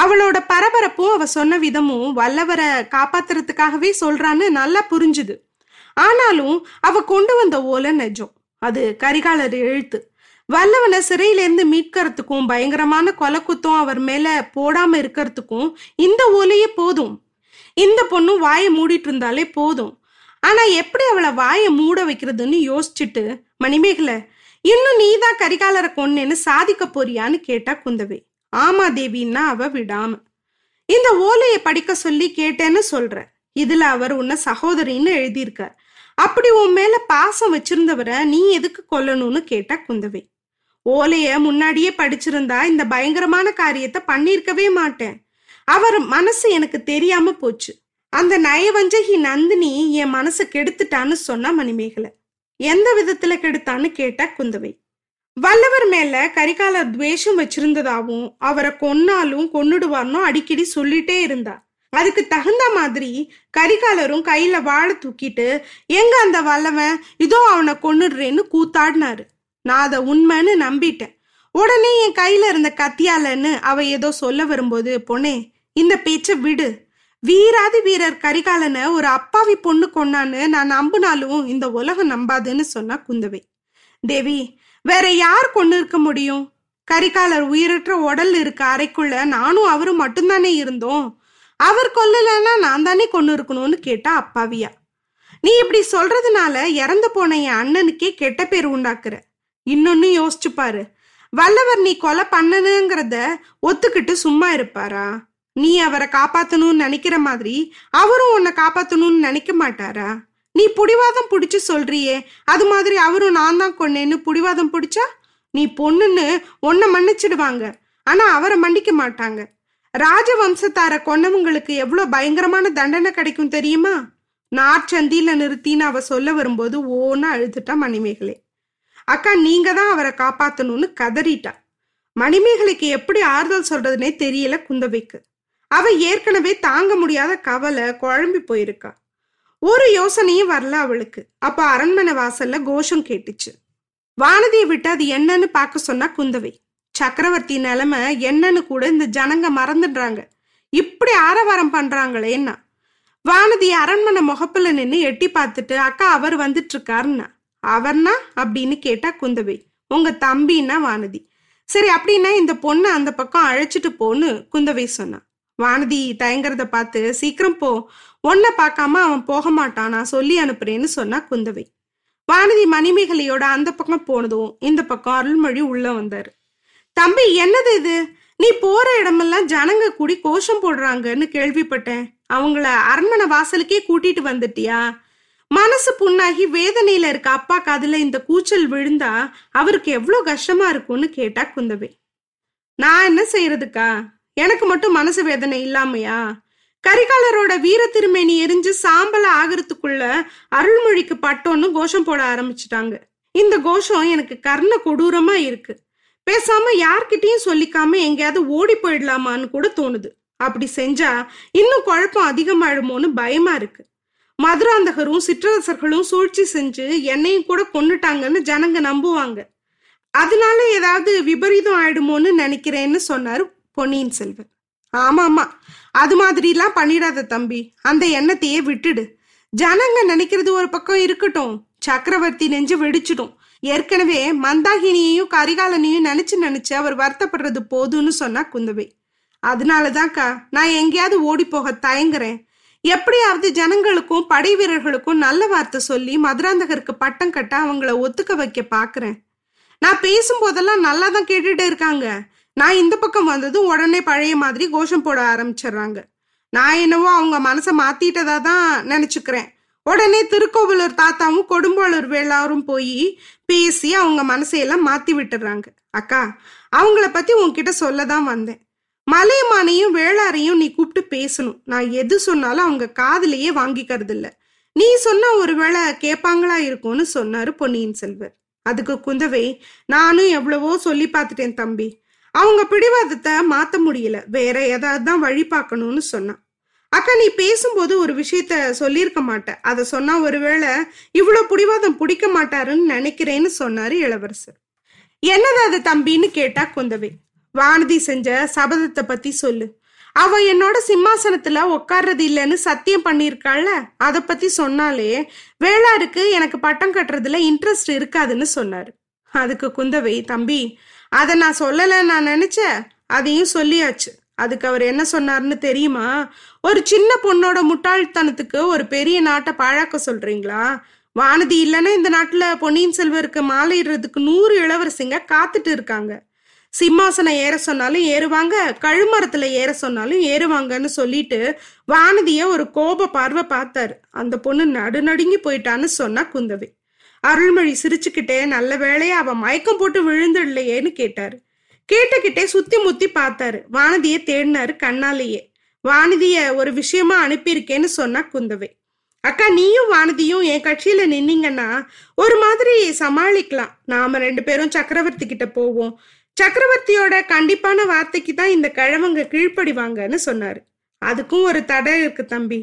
அவளோட பரபரப்பும் அவ சொன்ன விதமும் வல்லவரை காப்பாத்துறதுக்காகவே சொல்றான்னு நல்லா புரிஞ்சுது. ஆனாலும் அவ கொண்டு வந்த ஓலை நெஜம். அது கரிகாலர் எழுத்து. வல்லவனை சிறையிலேருந்து மீட்கறதுக்கும் பயங்கரமான கொலை குத்தம் அவர் மேல போடாம இருக்கிறதுக்கும் இந்த ஓலையே போதும். இந்த பொண்ணு வாயை மூடிட்டு இருந்தாலே போதும். ஆனா எப்படி அவளை வாயை மூட வைக்கிறதுன்னு யோசிச்சுட்டு மணிமேகலை இன்னும் நீதான் கரிகாலரை கொன்னேன்னு சாதிக்க போறியான்னு கேட்டா குந்தவை. ஆமா தேவின்னா அவ விடாம. இந்த ஓலையை படிக்க சொல்லி கேட்டேன்னு சொல்ற. இதுல அவர் உன்னை சகோதரின்னு எழுதியிருக்கார். அப்படி உன் மேல பாசம் வச்சிருந்தவரை நீ எதுக்கு கொல்லணும்னு கேட்டா குந்தவை. ஓலைய முன்னாடியே படிச்சிருந்தா இந்த பயங்கரமான காரியத்தை பண்ணிருக்கவே மாட்டேன். அவர் மனசு எனக்கு தெரியாம போச்சு. அந்த நயவஞ்சகி நந்தினி என் மனசை கெடுத்துட்டான்னு சொன்னா மணிமேகலை. எந்த விதத்துல கெடுத்தான்னு கேட்டா குந்தவை. வல்லவர் மேல கரிகாலர் துவேஷம் வச்சிருந்ததாவும் அவரை கொன்னாலும் கொன்னுடுவார்னு அடிக்கடி சொல்லிட்டே இருந்தா அதுக்கு தகுந்த மாதிரி கரிகாலரும் கையில வாழை தூக்கிட்டு எங்க அந்த வல்லவன்? இதோ அவனை கொன்னுடுறேன்னு கூத்தாடினாரு. நான் அதை உண்மைன்னு நம்பிட்டேன். உடனே என் கையில இருந்த கத்தியாலன்னு அவ ஏதோ சொல்ல வரும்போது பொண்ணே இந்த பேச்ச விடு. வீராதி வீரர் கரிகாலனை ஒரு அப்பாவி பொண்ணு கொன்னான்னு நான் நம்பினாலும் இந்த உலகம் நம்பாதுன்னு சொன்னா குந்தவை. தேவி வேற யார் கொண்டு இருக்க முடியும்? கரிகாலர் உயிரற்ற உடல் இருக்க அறைக்குள்ள நானும் அவரும் மட்டும்தானே இருந்தோம். அவர் கொல்லலைன்னா நான் தானே கொண்டு இருக்கணும்னு கேட்டா அப்பாவியா. நீ இப்படி சொல்றதுனால இறந்து போன என் அண்ணனுக்கே கெட்ட பேர் உண்டாக்குற. இன்னொன்னு யோசிச்சு பாரு. வல்லவர் நீ கொலை பண்ணனுங்கிறத ஒத்துக்கிட்டு சும்மா இருப்பாரா? நீ அவரை காப்பாத்தணும்னு நினைக்கிற மாதிரி அவரும் உன்னை காப்பாத்தணும்னு நினைக்க மாட்டாரா? நீ புடிவாதம் பிடிச்சு சொல்றியே. அது மாதிரி அவரும் நான் தான் கொன்னேன்னு புடிவாதம் பிடிச்சா? நீ பொண்ணுன்னு உன்னை மன்னிச்சிடுவாங்க. ஆனா அவரை மன்னிக்க மாட்டாங்க. ராஜவம்சத்தார கொன்னவங்களுக்கு எவ்வளோ பயங்கரமான தண்டனை கிடைக்கும் தெரியுமா? நார்ச்சந்தியில நிறுத்தின்னு அவ சொல்ல வரும்போது ஓன்னு அழுதுட்டா மணிமேகலை. அக்கா நீங்க தான் அவரை காப்பாத்தணும்னு கதறிட்டா. மணிமேகலைக்கு எப்படி ஆறுதல் சொல்றதுனே தெரியல குந்தவைக்கு. அவ ஏற்கனவே தாங்க முடியாத கவலை குழம்பி போயிருக்கா. ஒரு யோசனையும் வரல அவளுக்கு. அப்ப அரண்மனை வாசல்ல கோஷம் கேட்டுச்சு. வானதியை விட்டு அது என்னன்னு பார்க்க சொன்னா குந்தவை. சக்கரவர்த்தி நிலைமை என்னன்னு கூட இந்த ஜனங்க மறந்துடுறாங்க. இப்படி ஆரவாரம் பண்றாங்களேன்னா வானதி அரண்மனை முகப்புல நின்று எட்டி பார்த்துட்டு அக்கா அவர் வந்துட்டு இருக்காருன்னா அவர்னா அப்படின்னு கேட்டா குந்தவை. உங்க தம்பின்னா வானதி. சரி அப்படின்னா இந்த பொண்ணை அந்த பக்கம் அழைச்சிட்டு போன்னு குந்தவை சொன்னான் வானதி தயங்குறத பார்த்து சீக்கிரம் போ. உன்னை பார்க்காம அவன் போக மாட்டான். நான் சொல்லி அனுப்புறேன்னு சொன்னா குந்தவை. வானதி மணிமேகலையோட அந்த பக்கம் போனதும் இந்த பக்கம் அருள்மொழி உள்ள வந்தாரு. தம்பி என்னது இது? நீ போற இடமெல்லாம் ஜனங்க கூடி கோஷம் போடுறாங்கன்னு கேள்விப்பட்டேன். அவங்கள அரண்மனை வாசலுக்கே கூட்டிட்டு வந்துட்டியா? மனசு புண்ணாகி வேதனையில இருக்க அப்பா காதுல இந்த கூச்சல் விழுந்தா அவருக்கு எவ்வளவு கஷ்டமா இருக்கும்னு கேட்டா குந்தவை. நான் என்ன செய்யறதுக்கா? எனக்கு மட்டும் மனசு வேதனை இல்லாமையா? கரிகாலரோட வீர திருமேனி எரிஞ்சு சாம்பல ஆகிறதுக்குள்ள அருள்மொழிக்கு பட்டோன்னு கோஷம் போட ஆரம்பிச்சிட்டாங்க. இந்த கோஷம் எனக்கு கர்ண கொடூரமா இருக்கு. பேசாம யார்கிட்டயும் சொல்லிக்காம எங்கேயாவது ஓடி போயிடலாமான்னு கூட தோணுது. அப்படி செஞ்சா இன்னும் குழப்பம் அதிகமாயிடுமோன்னு பயமா இருக்கு. மதுராந்தகரும் சிற்றரசர்களும் சூழ்ச்சி செஞ்சு என்னையும் கூட கொன்னுட்டாங்கன்னு ஜனங்க நம்புவாங்க. அதனால ஏதாவது விபரீதம் ஆயிடுமோன்னு நினைக்கிறேன்னு சொன்னாரு பொன்னியின் செல்வன். ஆமா ஆமா அது மாதிரிலாம் பண்ணிடாத தம்பி. அந்த எண்ணத்தையே விட்டுடு. ஜனங்க நினைக்கிறது ஒரு பக்கம் இருக்கட்டும். சக்கரவர்த்தி நெஞ்சு வெடிச்சிடும். ஏற்கனவே மந்தாகினியையும் கரிகாலனையும் நினைச்சு நினைச்சு அவர் வருத்தப்படுறது போதும்னு சொன்னா குந்தவை. அதனாலதான்க்கா நான் எங்கேயாவது ஓடி போக தயங்குறேன். எப்படியாவது ஜனங்களுக்கும் படை வீரர்களுக்கும் நல்ல வார்த்தை சொல்லி மதுராந்தகருக்கு பட்டம் கட்ட அவங்கள ஒத்துக்க வைக்க பாக்குறேன். நான் பேசும்போதெல்லாம் நல்லா தான் கேட்டுட்டு இருக்காங்க. நான் இந்த பக்கம் வந்ததும் உடனே பழைய மாதிரி கோஷம் போட ஆரம்பிச்சிடுறாங்க. நான் என்னவோ அவங்க மனசை மாத்திட்டதா தான் நினைச்சுக்கிறேன். உடனே திருக்கோவிலூர் தாத்தாவும் கொடும்பாளூர் வேளாரும் போய் பேசி அவங்க மனசையெல்லாம் மாத்தி விட்டுறாங்க. அக்கா அவங்கள பத்தி உன்கிட்ட சொல்லதான் வந்தேன். மலையமானையும் வேளாரையும் நீ கூப்பிட்டு பேசணும். நான் எது சொன்னாலும் அவங்க காதலையே வாங்கிக்கிறது இல்ல நீ சொன்னா ஒருவேளை கேட்பாங்களா இருக்கும்னு சொன்னாரு பொன்னியின் செல்வர். அதுக்கு குந்தவை நானும் எவ்வளவோ சொல்லி பார்த்துட்டேன் தம்பி. அவங்க பிடிவாதத்தை மாத்த முடியல. வேற ஏதாவது தான் வழி பார்க்கணும்னு சொன்னான். அக்கா நீ பேசும்போது ஒரு விஷயத்த சொல்லியிருக்க மாட்ட அதை சொன்னா ஒருவேளை இவ்வளோ பிடிவாதம் பிடிக்க மாட்டாருன்னு நினைக்கிறேன்னு சொன்னாரு இளவரசர். என்னது அது தம்பின்னு கேட்டா குந்தவை. வானதி செஞ்ச சபதத்தை பத்தி சொல்லு. அவ என்னோட சிம்மாசனத்துல உட்கார்றது இல்லைன்னு சத்தியம் பண்ணியிருக்காள்ல? அதை பத்தி சொன்னாலே வேளாருக்கு எனக்கு பட்டம் கட்டுறதுல இன்ட்ரெஸ்ட் இருக்காதுன்னு சொன்னாரு. அதுக்கு குந்தவை தம்பி அதை நான் சொல்லலை நான் நினைச்சேன். அதையும் சொல்லியாச்சு. அதுக்கு அவர் என்ன சொன்னார்னு தெரியுமா? ஒரு சின்ன பொண்ணோட முட்டாள்தனத்துக்கு ஒரு பெரிய நாட்டை பாழாக்க சொல்றீங்களா? வானதி இல்லைன்னா இந்த நாட்டில் பொன்னியின் செல்வருக்கு மாலையிடுறதுக்கு நூறு இளவரசிங்க காத்துட்டு இருக்காங்க. சிம்மாசனம் ஏற சொன்னாலும் ஏறுவாங்க கழுமரத்துல ஏற சொன்னாலும் ஏறுவாங்கன்னு சொல்லிட்டு வானதிய ஒரு கோப பார்வை பார்த்தாரு. அந்த பொண்ணு நடுநடுங்கி போயிட்டான்னு சொன்னா குந்தவை. அருள்மொழி சிரிச்சுக்கிட்டே நல்ல வேலையா அவன் மயக்கம் போட்டு விழுந்துடலையேன்னு கேட்டாரு. கேட்டுக்கிட்டே சுத்தி முத்தி பார்த்தாரு. வானதிய தேடினாரு கண்ணாலேயே. வானதிய ஒரு விஷயமா அனுப்பியிருக்கேன்னு சொன்னா குந்தவை. அக்கா நீயும் வானதியும் என் கட்சியில நின்னீங்கன்னா ஒரு மாதிரி சமாளிக்கலாம். நாம ரெண்டு பேரும் சக்கரவர்த்தி கிட்ட போவோம். சக்கரவர்த்தியோட கண்டிப்பான வார்த்தைக்கு தான் இந்த கிழவங்க கீழ்ப்படிவாங்கன்னு சொன்னாரு. அதுக்கும் ஒரு தடை இருக்கு தம்பி.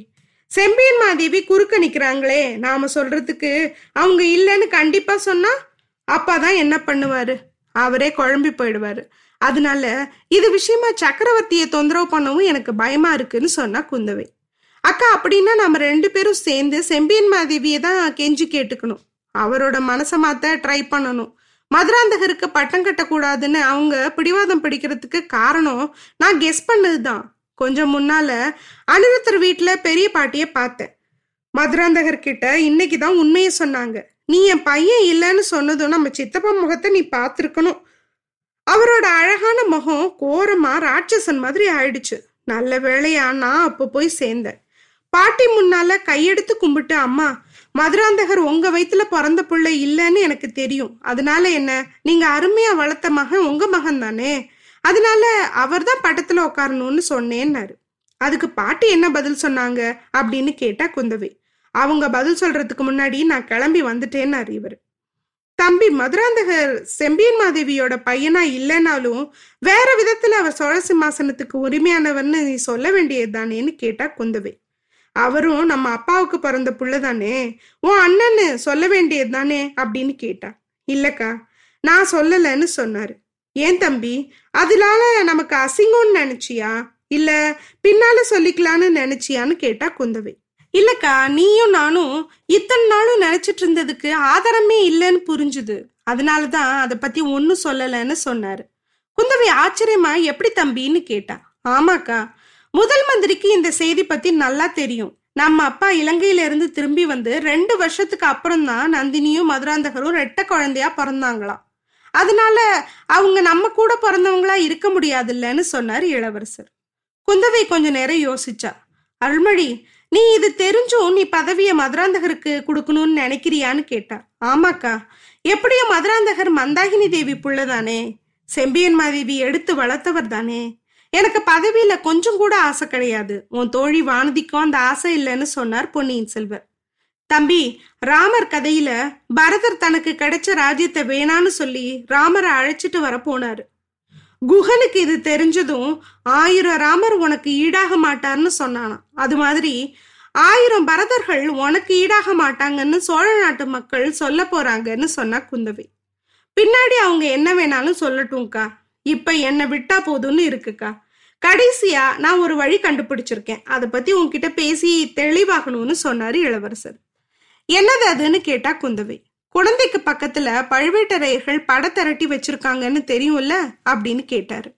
செம்பியன் மாதேவி குறுக்க நிக்கிறாங்களே நாம சொல்றதுக்கு அவங்க இல்லைன்னு கண்டிப்பா சொன்னா அப்பாதான் என்ன பண்ணுவாரு? அவரே குழம்பி போயிடுவாரு. அதனால இது விஷயமா சக்கரவர்த்தியை தொந்தரவு பண்ணவும் எனக்கு பயமா இருக்குன்னு சொன்னா குந்தவை. அக்கா அப்படின்னா நம்ம ரெண்டு பேரும் சேர்ந்து செம்பியன் மாதேவியை தான் கெஞ்சி கேட்டுக்கணும். அவரோட மனசை மாத்த ட்ரை பண்ணணும். மதுராந்தகருக்கு பட்டம் கட்டக்கூடாதுன்னு அவங்க பிடிவாதம் பிடிக்கிறதுக்கு காரணம் நான் கெஸ் பண்ணதுதான். கொஞ்சம் முன்னால அனிருத்தர் வீட்டுல பெரிய பாட்டிய பார்த்தேன் மதுராந்தகர் கிட்ட இன்னைக்கு தான் உண்மையை சொன்னாங்க. நீ என் பையன் இல்லைன்னு சொன்னதும் நம்ம சித்தப்பா முகத்தை நீ பார்த்துருக்கணும் அவரோட அழகான முகம் கோரமா ராட்சசன் மாதிரி ஆயிடுச்சு. நல்ல வேளையா நான் அப்போ போய் சேர்ந்தேன். பாட்டி முன்னால கையெடுத்து கும்பிட்டு அம்மா மதுராந்தகர் உங்க வயித்துல பிறந்த பிள்ளை இல்லைன்னு எனக்கு தெரியும். அதனால என்ன? நீங்க அருமையா வளர்த்த மகன் உங்க மகன் தானே அதனால அவர் தான் படத்துல உட்காரணும்னு சொன்னேன்னாரு. அதுக்கு பாட்டி என்ன பதில் சொன்னாங்க அப்படின்னு கேட்டா குந்தவை அவங்க பதில் சொல்றதுக்கு முன்னாடி நான் கிளம்பி வந்துட்டேன்னாரு இவர். தம்பி மதுராந்தகர் செம்பியன் மாதேவியோட பையனா இல்லைனாலும் வேற விதத்துல அவர் சோழ சிம்மாசனத்துக்கு உரிமையானவர்னு நீ சொல்ல வேண்டியது தானேன்னு கேட்டா குந்தவை. அவரும் நம்ம அப்பாவுக்கு பிறந்த புள்ளதானே உன் அண்ணன்னு சொல்ல வேண்டியது தானே அப்படின்னு கேட்டா. இல்லக்கா நான் சொல்லலைன்னு சொன்னாரு. ஏன் தம்பி? அதனால நமக்கு அசிங்கம்னு நினைச்சியா? இல்ல பின்னால சொல்லிக்கலான்னு நினைச்சியான்னு கேட்டா குந்தவை. இல்லக்கா நீயும் நானும் இத்தனை நாளும் நினைச்சிட்டு இருந்ததுக்கு ஆதாரமே இல்லைன்னு புரிஞ்சுது. அதனாலதான் அதை பத்தி ஒன்னும் சொல்லலைன்னு சொன்னாரு. குந்தவை ஆச்சரியமா எப்படி தம்பின்னு கேட்டா. ஆமாக்கா முதல் மந்திரிக்கு இந்த செய்தி பத்தி நல்லா தெரியும். நம்ம அப்பா இலங்கையில இருந்து திரும்பி வந்து ரெண்டு வருஷத்துக்கு அப்புறம் தான் நந்தினியும் மதுராந்தகரும் ரெட்ட குழந்தையா பிறந்தாங்களாம். அதனால அவங்க நம்ம கூட பிறந்தவங்களா இருக்க முடியாதுல்லன்னு சொன்னார் இளவரசர். குந்தவை கொஞ்ச நேரம் யோசிச்சா அருள்மொழி நீ இது தெரிஞ்சும் நீ பதவியை மதுராந்தகருக்கு கொடுக்கணும்னு நினைக்கிறியான்னு கேட்டா ஆமாக்கா எப்படியும் மதுராந்தகர் மந்தாகினி தேவி புள்ளதானே செம்பியன் மாதேவி எடுத்து வளர்த்தவர் தானே. எனக்கு பதவியில கொஞ்சம் கூட ஆசை கிடையாது உன் தோழி வானதிக்கும் அந்த ஆசை இல்லைன்னு சொன்னார் பொன்னியின் செல்வர். தம்பி ராமர் கதையில பரதர் தனக்கு கிடைச்ச ராஜ்யத்தை வேணான்னு சொல்லி ராமரை அழைச்சிட்டு வர போனாரு. குஹனுக்கு இது தெரிஞ்சதும் ஆயிரம் ராமர் உனக்கு ஈடாக மாட்டார்னு சொன்னானாம். அது மாதிரி ஆயிரம் பரதர்கள் உனக்கு ஈடாக மாட்டாங்கன்னு சோழ நாட்டு மக்கள் சொல்ல போறாங்கன்னு சொன்னா குந்தவை. பின்னாடி அவங்க என்ன வேணாலும் சொல்லட்டும்க்கா. இப்ப என்ன விட்டா போதும்னு இருக்குக்கா. கடைசியா நான் ஒரு வழி கண்டுபிடிச்சிருக்கேன். அதை பத்தி உன்கிட்ட பேசி தெளிவாகணும்னு சொன்னாரு இளவரசர். என்னது அதுன்னு கேட்டா குந்தவை. குழந்தைக்கு பக்கத்துல பழுவேட்டரையர்கள் பட திரட்டி வச்சிருக்காங்கன்னு தெரியும்ல? அப்படின்னு கேட்டாரு.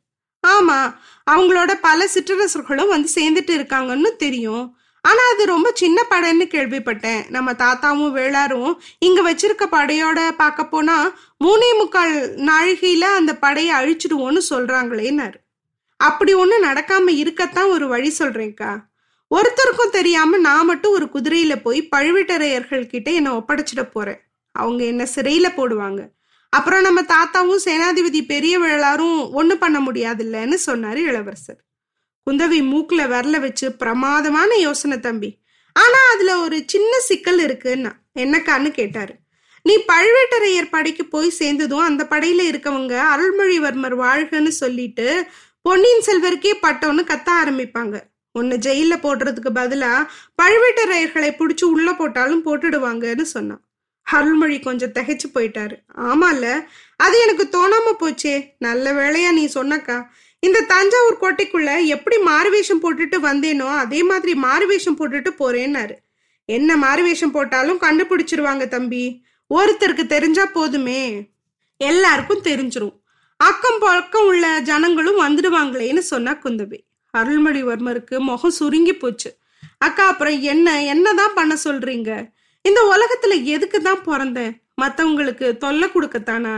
ஆமா அவங்களோட பல சிற்றரசர்களும் வந்து சேர்ந்துட்டு இருக்காங்கன்னு தெரியும். ஆனா அது ரொம்ப சின்ன படைன்னு கேள்விப்பட்டேன். நம்ம தாத்தாவும் வேளாரும் இங்க வச்சிருக்க படையோட பார்க்க போனா மூணே முக்கால் நாழிகையில அந்த படையை அழிச்சிடுவோன்னு சொல்றாங்களேன்னாரு. அப்படி ஒண்ணு நடக்காம இருக்கத்தான் ஒரு வழி சொல்றேன்க்கா. ஒருத்தருக்கும் தெரியாம நான் மட்டும் ஒரு குதிரையில போய் பழுவேட்டரையர்கள் கிட்ட என்னை ஒப்படைச்சிட போறேன். அவங்க என்ன சிறையில போடுவாங்க. அப்புறம் நம்ம தாத்தாவும் சேனாதிபதி பெரிய விழாரும் ஒண்ணு பண்ண முடியாதுல்லன்னு சொன்னாரு இளவரசர். குந்தவி மூக்குல வரல வச்சு பிரமாதமான யோசனை தம்பி. ஆனா அதுல ஒரு சின்ன சிக்கல் இருக்குன்னா என்னக்கான்னு கேட்டாரு. நீ பழுவேட்டரையர் படைக்கு போய் சேர்ந்ததும் அந்த படையில இருக்கவங்க அருள்மொழிவர்மர் வாழ்கன்னு சொல்லிட்டு பொன்னியின் செல்வருக்கே பட்டோன்னு கத்த ஆரம்பிப்பாங்க. உன்னை ஜெயில போடுறதுக்கு பதிலா பழுவேட்டரையர்களை பிடிச்சி உள்ள போட்டாலும் போட்டுடுவாங்கன்னு சொன்னான். அருள்மொழி கொஞ்சம் திகைச்சு போயிட்டாரு. ஆமால அது எனக்கு தோணாம போச்சே. நல்ல வேலையா நீ சொன்னக்கா. இந்த தஞ்சாவூர் கோட்டைக்குள்ள எப்படி மாறுவேஷம் போட்டுட்டு வந்தேனோ அதே மாதிரி மாறுவேஷம் போட்டுட்டு போறேன்னாரு. என்ன மாறுவேஷம் போட்டாலும் கண்டுபிடிச்சிருவாங்க தம்பி. ஒருத்தருக்கு தெரிஞ்சா போதுமே. எல்லாருக்கும் தெரிஞ்சிரும். அக்கம் பக்கம் உள்ள ஜனங்களும் வந்துடுவாங்களேன்னு சொன்னா குந்தவை. அருள்மொழிவர்மருக்கு முகம் சுருங்கி போச்சு. அக்கா அப்புறம் என்ன? என்னதான் பண்ண சொல்றீங்க? இந்த உலகத்துல எதுக்கு தான் பிறந்தேன்? மத்தவங்களுக்கு தொல்லை கொடுக்கத்தானா?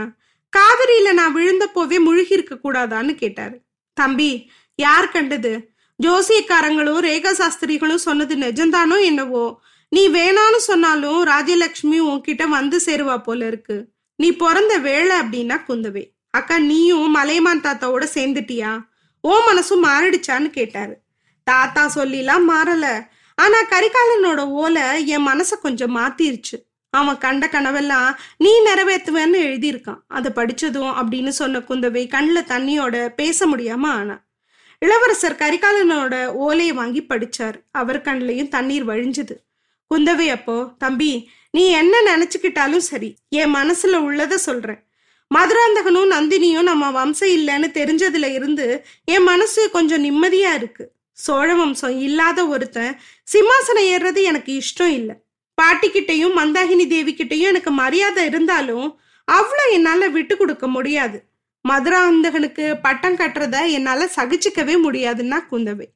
காவிரியில நான் விழுந்தப்போவே முழுகி இருக்க கூடாதான்னு கேட்டாரு. தம்பி யார் கண்டது? ஜோசியக்காரங்களும் ரேகா சாஸ்திரிகளும் சொன்னது நிஜம்தானோ என்னவோ? நீ வேணான்னு சொன்னாலும் ராஜலட்சுமி உன்கிட்ட வந்து சேருவா போல இருக்கு. நீ பிறந்த வேலை அப்படின்னா குந்தவை. அக்கா நீயும் மலையமான் தாத்தாவோட சேர்ந்துட்டியா? ஓ மனசும் மாறிடுச்சான்னு கேட்டாரு. தாத்தா சொல்லிலாம் மாறல. ஆனா கரிகாலனோட ஓலை என் மனசை கொஞ்சம் மாத்திருச்சு. அவன் கண்ட கனவெல்லாம் நீ நிறைவேற்றுவேன்னு எழுதியிருக்கான். அதை படிச்சதும் அப்படின்னு சொன்ன குந்தவை கண்ணில் தண்ணியோட பேச முடியாம ஆனா. இளவரசர் கரிகாலனோட ஓலையை வாங்கி படிச்சார். அவர் கண்ணிலையும் தண்ணீர் வழிஞ்சது. குந்தவை அப்போ தம்பி நீ என்ன நினைச்சுக்கிட்டாலும் சரி என் மனசுல உள்ளத சொல்றேன். மதுராந்தகனும் நந்தினியும் நம்ம வம்சம் இல்லைன்னு தெரிஞ்சதுல இருந்து என் மனசு கொஞ்சம் நிம்மதியா இருக்கு. சோழ வம்சம் இல்லாத ஒருத்தன் சிம்மாசனம் ஏறுறது எனக்கு இஷ்டம் இல்லை. பாட்டிக்கிட்டையும் மந்தாகினி தேவி கிட்டையும் எனக்கு மரியாதை இருந்தாலும் அவ்வளோ என்னால விட்டு கொடுக்க முடியாது. மதுராந்தகனுக்கு பட்டம் கட்டுறத என்னால சகிச்சுக்கவே முடியாதுன்னா குந்தவை.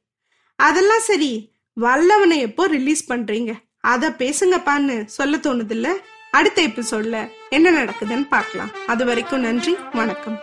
அதெல்லாம் சரி வல்லவனை எப்போ ரிலீஸ் பண்றீங்க? அதை பேசுங்கப்பான்னு சொல்ல தோணுதில்ல? அடுத்த எபிசோட்ல என்ன நடக்குதுன்னு பார்க்கலாம். அது வரைக்கும் நன்றி வணக்கம்.